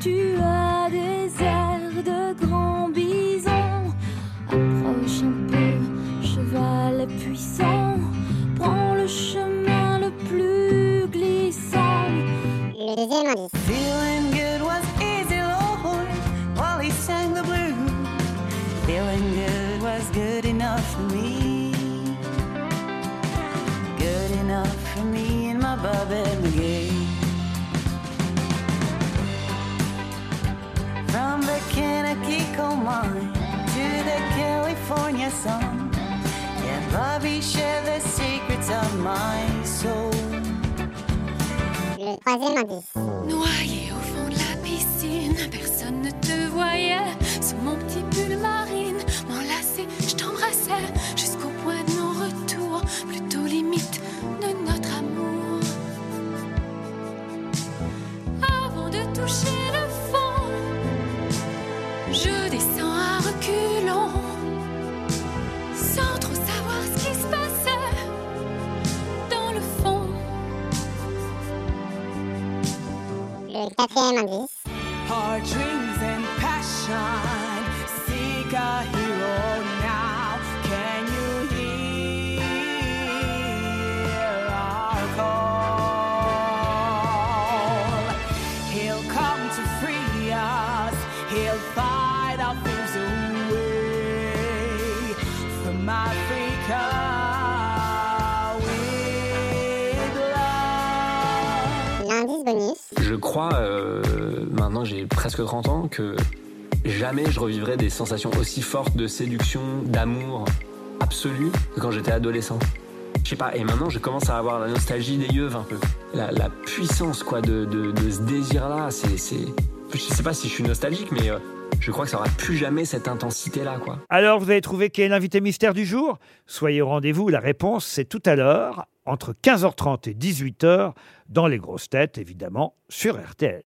tu as des airs de grand bison. Approche un peu, cheval puissant, prends le chemin le plus glissant. Le deuxième indice. Feeling good was easy, Lord, while he sang the blues. Feeling good was good enough for me. Good enough for me and my Bubba McGee. To the California sun. Yeah, Bobby shared the secrets of my soul. Le troisième indice. Noyé au fond de la piscine, personne ne te voyait. Sous mon petit pull marine, m'enlacer, je t'embrassais jusqu'au point de non-retour, plutôt limite de notre amour. Avant de toucher quatrième indice. Hard dreams and passion seek a hero now. Can you hear our call? He'll come to free us. He'll fight our fears away from Africa Je crois, euh, maintenant j'ai presque 30 ans, que jamais je revivrai des sensations aussi fortes de séduction, d'amour absolu que quand j'étais adolescent. Je sais pas, et maintenant je commence à avoir la nostalgie des yeux un peu. La, puissance quoi de, de, de ce désir-là, c'est... Je sais pas si je suis nostalgique, mais euh, je crois que ça aura plus jamais cette intensité-là. Alors vous avez trouvé qui est l'invité mystère du jour? Soyez au rendez-vous, la réponse c'est tout à l'heure, entre 15h30 et 18h, dans les grosses têtes évidemment, sur RTL.